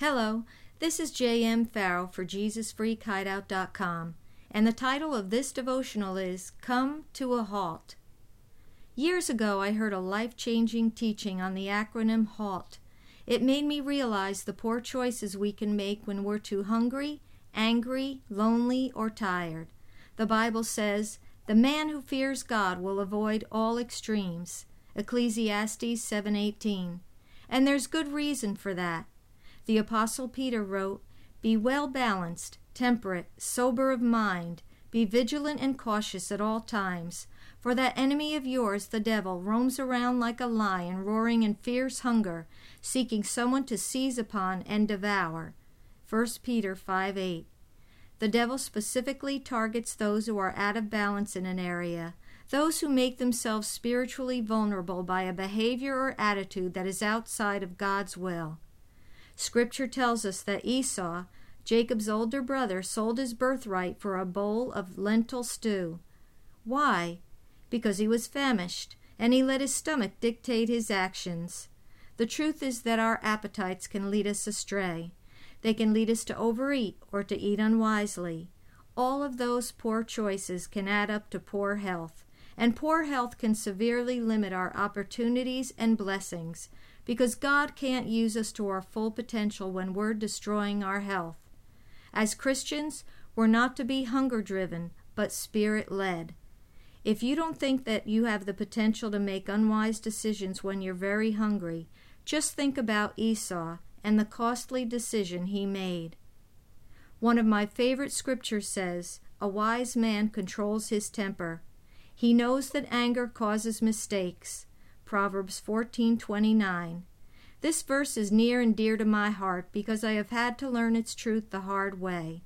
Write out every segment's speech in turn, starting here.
Hello, this is J.M. Farrell for JesusFreakHideout.com, and the title of this devotional is Come to a Halt. Years ago, I heard a life changing teaching on the acronym HALT. It made me realize the poor choices we can make when we're too hungry, angry, lonely, or tired. The Bible says, The man who fears God will avoid all extremes. Ecclesiastes 7:18. And there's good reason for that. The Apostle Peter wrote, Be well balanced, temperate, sober of mind, be vigilant and cautious at all times, for that enemy of yours, the devil, roams around like a lion, roaring in fierce hunger, seeking someone to seize upon and devour. 1 Peter 5 8. The devil specifically targets those who are out of balance in an area, those who make themselves spiritually vulnerable by a behavior or attitude that is outside of God's will. Scripture tells us that Esau, Jacob's older brother, sold his birthright for a bowl of lentil stew. Why? Because he was famished, and he let his stomach dictate his actions. The truth is that our appetites can lead us astray. They can lead us to overeat or to eat unwisely. All of those poor choices can add up to poor health, and poor health can severely limit our opportunities and blessings because God can't use us to our full potential when we're destroying our health. As Christians, we're not to be hunger driven, but spirit led. If you don't think that you have the potential to make unwise decisions when you're very hungry, just think about Esau and the costly decision he made. One of my favorite scriptures says, A wise man controls his temper. He knows that anger causes mistakes. Proverbs 14:29. This verse is near and dear to my heart because I have had to learn its truth the hard way.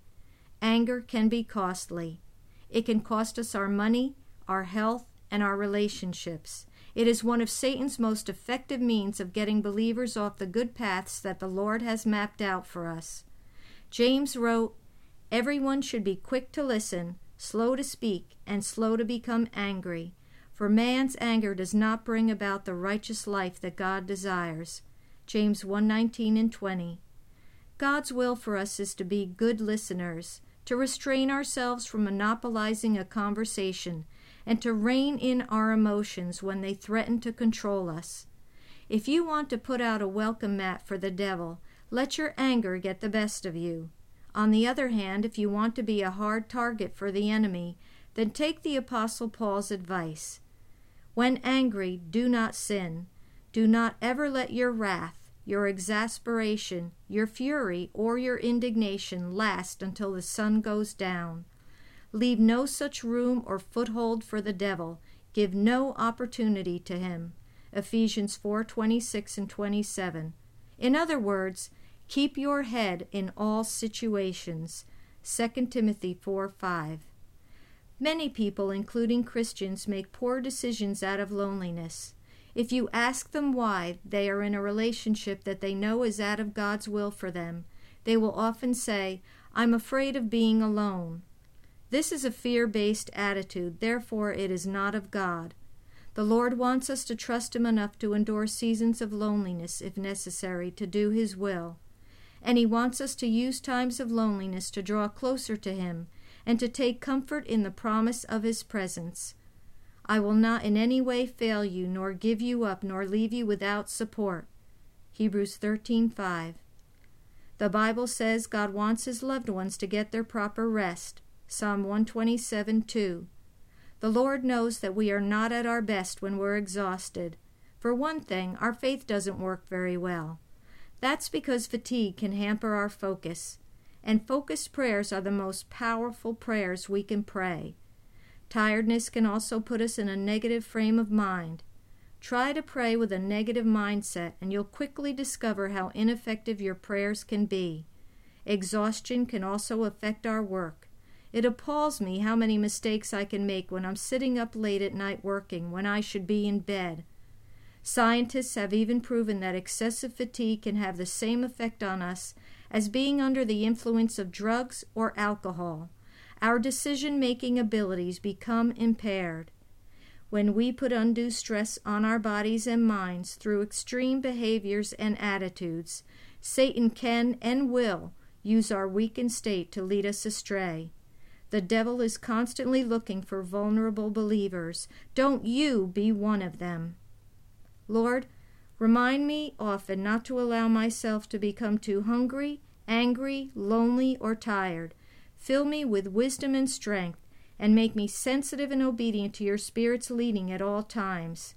Anger can be costly. It can cost us our money, our health, and our relationships. It is one of Satan's most effective means of getting believers off the good paths that the Lord has mapped out for us. James wrote, Everyone should be quick to listen, slow to speak, and slow to become angry for man's anger does not bring about the righteous life that God desires. James 1:19 and 20. God's will for us is to be good listeners, to restrain ourselves from monopolizing a conversation, and to rein in our emotions when they threaten to control us. If you want to put out a welcome mat for the devil, let your anger get the best of you. On the other hand, if you want to be a hard target for the enemy, then take the Apostle Paul's advice. When angry, do not sin. Do not ever let your wrath, your exasperation, your fury, or your indignation last until the sun goes down. Leave no such room or foothold for the devil. Give no opportunity to him. Ephesians 4:26 and 27. In other words, keep your head in all situations. 2 Timothy 4:5. Many people, including Christians, make poor decisions out of loneliness. If you ask them why they are in a relationship that they know is out of God's will for them, they will often say, I'm afraid of being alone. This is a fear based attitude, therefore, it is not of God. The Lord wants us to trust Him enough to endure seasons of loneliness, if necessary, to do His will. And He wants us to use times of loneliness to draw closer to Him and to take comfort in the promise of his presence. I will not in any way fail you, nor give you up, nor leave you without support. Hebrews 13:5. The Bible says God wants his loved ones to get their proper rest. Psalm 127:2. The Lord knows that we are not at our best when we're exhausted. For one thing, our faith doesn't work very well. That's because fatigue can hamper our focus and focused prayers are the most powerful prayers we can pray. Tiredness can also put us in a negative frame of mind. Try to pray with a negative mindset, and you'll quickly discover how ineffective your prayers can be. Exhaustion can also affect our work. It appalls me how many mistakes I can make when I'm sitting up late at night working when I should be in bed. Scientists have even proven that excessive fatigue can have the same effect on us as being under the influence of drugs or alcohol. Our decision making abilities become impaired. When we put undue stress on our bodies and minds through extreme behaviors and attitudes, Satan can and will use our weakened state to lead us astray. The devil is constantly looking for vulnerable believers. Don't you be one of them. Lord, remind me often not to allow myself to become too hungry, angry, lonely, or tired. Fill me with wisdom and strength, and make me sensitive and obedient to your Spirit's leading at all times.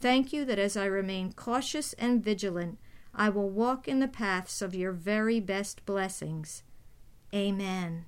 Thank you that as I remain cautious and vigilant, I will walk in the paths of your very best blessings. Amen.